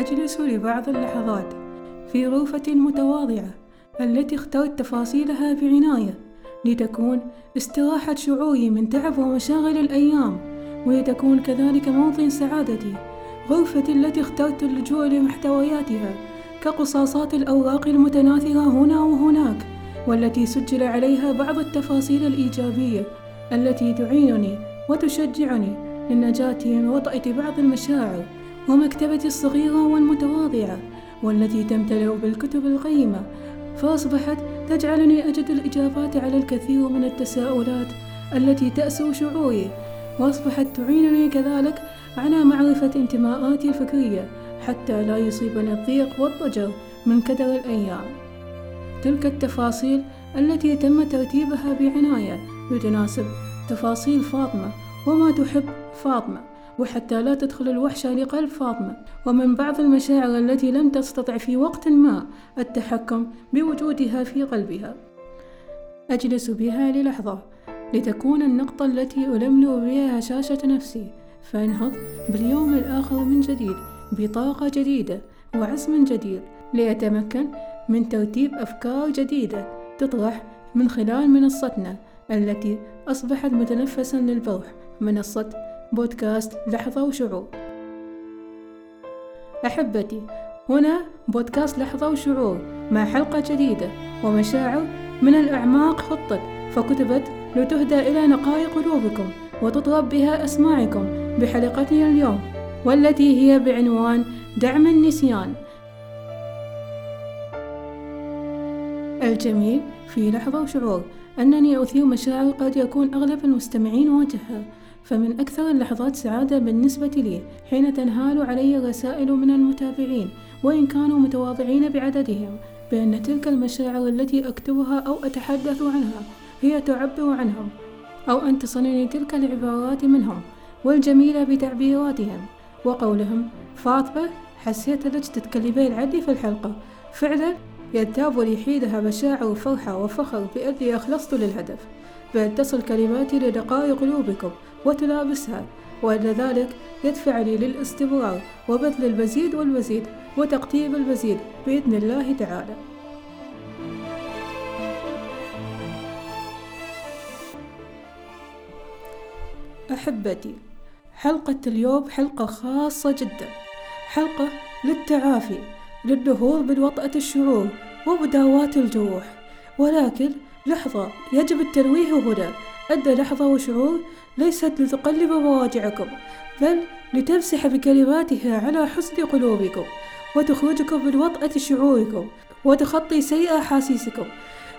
أجلس لبعض اللحظات في غرفتي المتواضعة التي اخترت تفاصيلها بعناية لتكون استراحة شعوري من تعب ومشاغل الأيام ولتكون كذلك موطن سعادتي. غرفتي التي اخترت اللجوء لمحتوياتها كقصاصات الأوراق المتناثرة هنا وهناك والتي سجل عليها بعض التفاصيل الإيجابية التي تعينني وتشجعني للنجاة من وطأة بعض المشاعر. ومكتبتي الصغيرة والمتواضعة والتي تمتلئ بالكتب القيمة فأصبحت تجعلني أجد الإجابات على الكثير من التساؤلات التي تأسر شعوري وأصبحت تعينني كذلك على معرفة انتماءاتي الفكرية حتى لا يصيبني الضيق والضجر من كدر الأيام. تلك التفاصيل التي تم ترتيبها بعناية لتناسب تفاصيل فاطمة وما تحب فاطمة. وحتى لا تدخل الوحشة لقلب فاطمة. ومن بعض المشاعر التي لم تستطع في وقت ما التحكم بوجودها في قلبها. أجلس بها للحظة لتكون النقطة التي ألملم بها هشاشة نفسي. فأنهض باليوم الآخر من جديد بطاقة جديدة وعزم جديد لأتمكن من ترتيب أفكار جديدة تطرح من خلال منصتنا التي أصبحت متنفسا للبروح منصة بودكاست لحظة وشعور. أحبتي هنا بودكاست لحظة وشعور مع حلقة جديدة ومشاعر من الأعماق خطت فكتبت لتهدى إلى نقاء قلوبكم وتطرب بها أسماعكم بحلقتنا اليوم والتي هي بعنوان دعم النسيان. الجميل في لحظة وشعور أنني أثير مشاعر قد يكون أغلب المستمعين واجهها فمن أكثر اللحظات سعادة بالنسبة لي حين تنهال علي رسائل من المتابعين وإن كانوا متواضعين بعددهم بأن تلك المشاعر التي أكتبها أو أتحدث عنها هي تعبر عنهم أو أن تصلني تلك العبارات منهم والجميلة بتعبيراتهم. وقولهم فاطمة حسيت لك تتكلمين عني في الحلقة. فعلا ينتاب لي حينها مشاعر فرحة وفخر بأني أخلصت للهدف. بأن تصل كلماتي لدقائق قلوبكم وتلامسها وأن ذلك يدفعني للاستمرار وبذل المزيد والمزيد وتقديم المزيد بإذن الله تعالى. أحبتي حلقة اليوم حلقة خاصة جدا حلقة للتعافي للنهوض من وطأة الشعور ومداواة الجروح ولكن لحظة يجب التنويه هنا. أن لحظة وشعور ليست لتقلب مواجعكم بل لتمسح بكلماتها على حزن قلوبكم وتخرجكم من وطأة شعوركم وتخطي سيء أحاسيسكم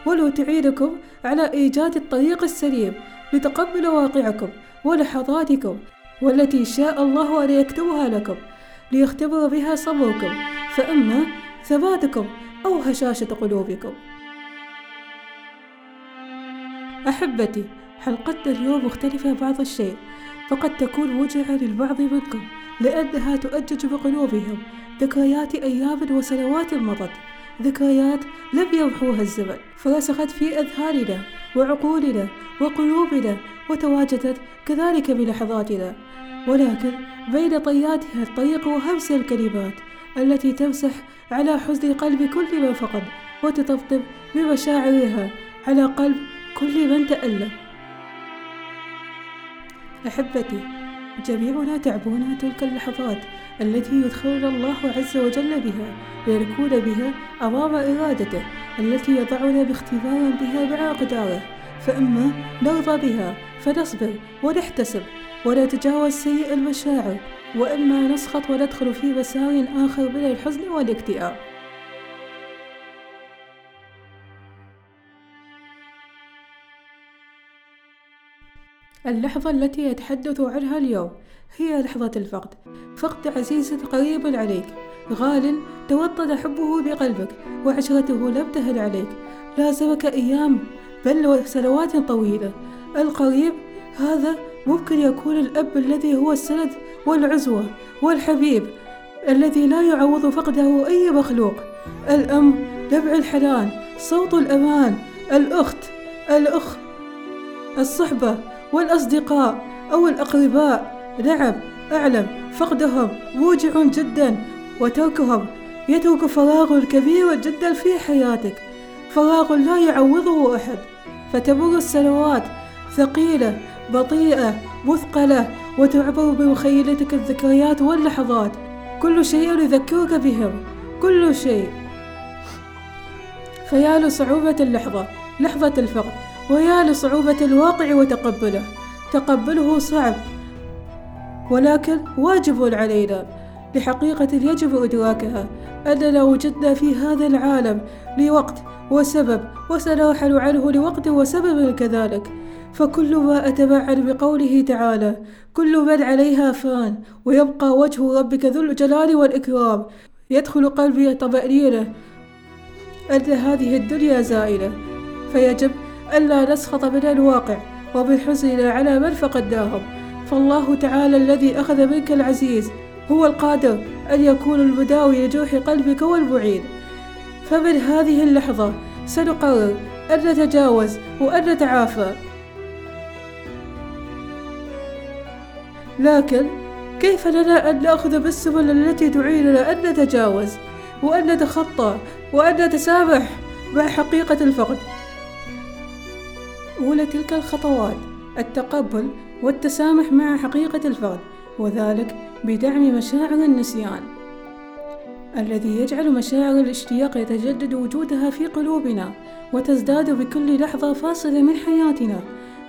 ولو تعينكم على إيجاد الطريق السليم لتقبل واقعكم ولحظاتكم والتي شاء الله أن يكتبها لكم ليختبر بها صبركم فإما ثباتكم أو هشاشة قلوبكم. أحبتي حلقتنا اليوم مختلفة بعض الشيء فقد تكون موجعة للبعض منكم لأنها تؤجج بقلوبهم. ذكريات أيام وسنوات مضت ذكريات لم يمحوها الزمن. فرسخت في أذهاننا وعقولنا وقلوبنا وتواجدت كذلك بلحظاتنا. ولكن بين طياتها الطريق وهمس الكلمات التي تمسح على حزن قلب كل من فقد وتطبطب بمشاعرها على قلب كل من تألم. أحبتي جميعنا تعبون تلك اللحظات التي يدخلنا الله عز وجل بها لنكون بها أمام إرادته التي يضعنا باختبار بها مع أقداره فإما نرضى بها فنصبر ونحتسب ونتجاوز سيء المشاعر وإما نسخط وندخل في مسار آخر من الحزن والاكتئاب. اللحظة التي يتحدث عنها اليوم هي لحظة الفقد. فقد عزيز قريب عليك. غال توطد حبه بقلبك وعشرته لم تهل عليك. لازمك أيام بل سنوات طويلة. القريب هذا ممكن يكون الأب الذي هو السند والعزوة والحبيب الذي لا يعوض فقده أي مخلوق. الأم دمع الحنان صوت الأمان الأخت الأخ الصحبة. والأصدقاء أو الأقرباء. نعم أعلم. فقدهم موجع جدا وتركهم. يترك فراغ كبير جدا في حياتك. فراغ لا يعوضه أحد. فتمر السنوات ثقيلة بطيئة مثقلة وتعبر بمخيلتك الذكريات واللحظات. كل شيء يذكرك بهم. كل شيء. فيا لصعوبة اللحظة لحظة الفقد. ويا لصعوبة الواقع وتقبله. تقبله صعب ولكن واجب علينا. لحقيقة يجب إدراكها أننا وجدنا في هذا العالم لوقت وسبب وسنرحل عنه لوقت وسبب كذلك. فكل ما أتبعن بقوله تعالى كل من عليها فان ويبقى وجه ربك ذو الجلال والإكرام. يدخل قلبي طمأنينة. أن هذه الدنيا زائلة. فيجب ألا نسخط من الواقع ومن حزننا على من فقدناهم. فالله تعالى الذي أخذ منك العزيز هو القادر أن يكون المداوي لجوح قلبك والمعين فمن هذه اللحظة سنقرر أن نتجاوز وأن نتعافى. لكن كيف لنا أن نأخذ بالسبل التي تعيننا أن نتجاوز وأن نتخطى وأن نتسامح مع حقيقة الفقد؟ أولى تلك الخطوات التقبل والتسامح مع حقيقة الفقد وذلك بدعم مشاعر النسيان. الذي يجعل مشاعر الاشتياق يتجدد وجودها في قلوبنا وتزداد بكل لحظة فاصلة من حياتنا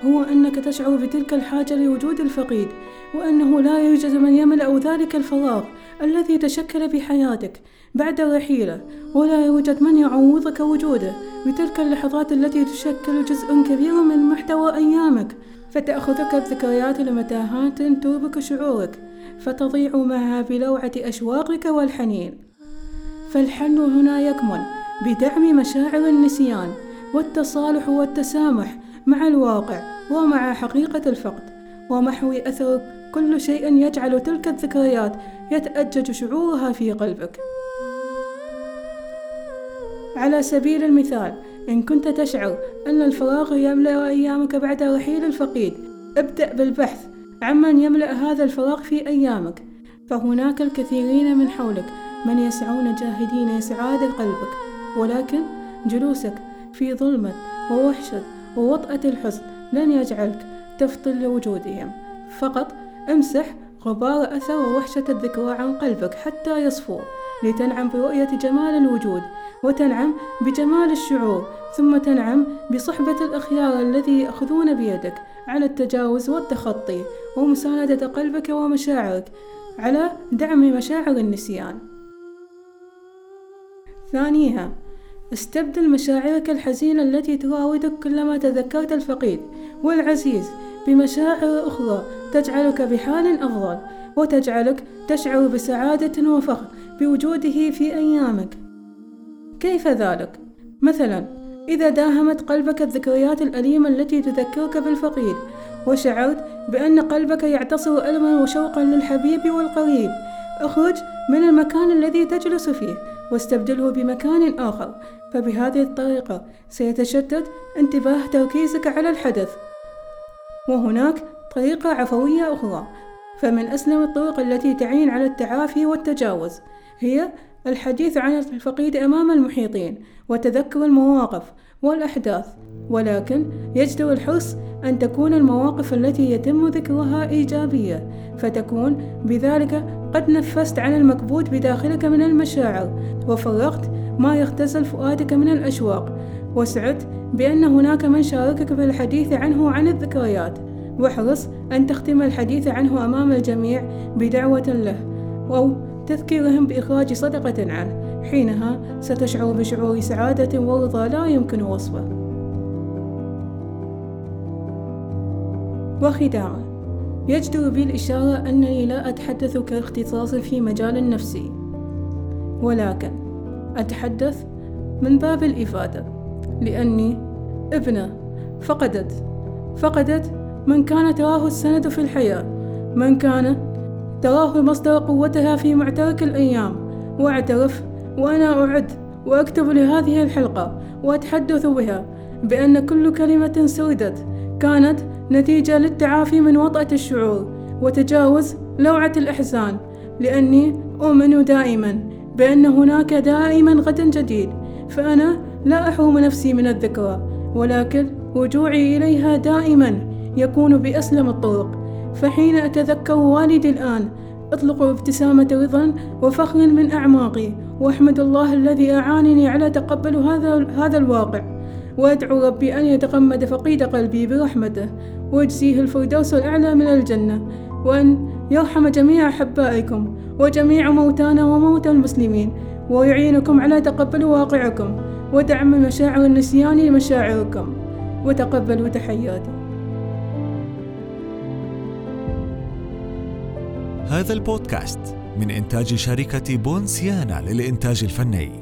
هو أنك تشعر بتلك الحاجة لوجود الفقيد وأنه لا يوجد من يملأ ذلك الفراغ الذي تشكل بحياتك بعد رحيله ولا يوجد من يعوضك وجوده بتلك اللحظات التي تشكل جزء كبير من محتوى أيامك فتأخذك الذكريات لمتاهات تربك شعورك فتضيع معها بلوعة أشواقك والحنين. فالحن هنا يكمن بدعم مشاعر النسيان والتصالح والتسامح مع الواقع ومع حقيقة الفقد ومحو أثر كل شيء يجعل تلك الذكريات يتأجج شعورها في قلبك. على سبيل المثال إن كنت تشعر أن الفراغ يملأ أيامك بعد رحيل الفقيد ابدأ بالبحث عمن يملأ هذا الفراغ في أيامك. فهناك الكثيرين من حولك من يسعون جاهدين لإسعاد قلبك ولكن جلوسك في ظلمة ووحشة ووطأة الحزن لن يجعلك تفطن لوجودهم. فقط امسح غبار أثر ووحشة الذكرى عن قلبك حتى يصفو لتنعم برؤية جمال الوجود وتنعم بجمال الشعور ثم تنعم بصحبة الأخيار الذي يأخذون بيدك على التجاوز والتخطي ومساندة قلبك ومشاعرك على دعم مشاعر النسيان. ثانيها استبدل مشاعرك الحزينة التي تراودك كلما تذكرت الفقيد والعزيز بمشاعر أخرى تجعلك بحال أفضل وتجعلك تشعر بسعادة وفخر بوجوده في أيامك. كيف ذلك؟ مثلا إذا داهمت قلبك الذكريات الأليمة التي تذكرك بالفقيد وشعرت بأن قلبك يعتصر ألما وشوقا للحبيب والقريب اخرج من المكان الذي تجلس فيه واستبدله بمكان آخر. فبهذه الطريقة سيتشتت انتباه تركيزك على الحدث. وهناك طريقة عفوية أخرى. فمن أسلم الطرق التي تعين على التعافي والتجاوز هي الحديث عن الفقيد أمام المحيطين وتذكر المواقف والأحداث ولكن يجدر الحرص أن تكون المواقف التي يتم ذكرها إيجابية فتكون بذلك قد نفست عن المكبوت بداخلك من المشاعر وفرغت ما يختزل فؤادك من الأشواق وسعدت بأن هناك من شاركك في الحديث عنه عن الذكريات واحرص أن تختم الحديث عنه أمام الجميع بدعوة له أو تذكيرهم بإخراج صدقة عنه. حينها ستشعر بشعور سعادة ورضا لا يمكن وصفه. وختاما يجدر بي الإشارة أنني لا أتحدث كاختصاص في مجال النفسي ولكن أتحدث من باب الإفادة لأني ابنة فقدت فقدت من كان تراه السند في الحياة من كان تراه مصدر قوتها في معترك الأيام. وأعترف وأنا أعد وأكتب لهذه الحلقة وأتحدث بها بأن كل كلمة سردت. كانت نتيجة للتعافي من وطأة الشعور وتجاوز لوعة الإحزان. لأني أؤمن دائما بأن هناك دائما غدا جديد فأنا لا أحوم نفسي من الذكرى ولكن رجوعي إليها دائما يكون بأسلم الطرق. فحين أتذكر والدي الآن أطلق ابتسامة رضا وفخر من أعماقي وأحمد الله الذي أعانني على تقبل هذا هذا الواقع. وأدعو ربي أن يتغمد فقيد قلبي برحمته ويجزيه الفردوس الأعلى من الجنة وأن يرحم جميع أحبائكم وجميع موتانا وموتى المسلمين ويعينكم على تقبل واقعكم ودعم مشاعر النسيان لمشاعركم وتقبلوا تحياتي. هذا البودكاست من إنتاج شركة بونسيانا للإنتاج الفني.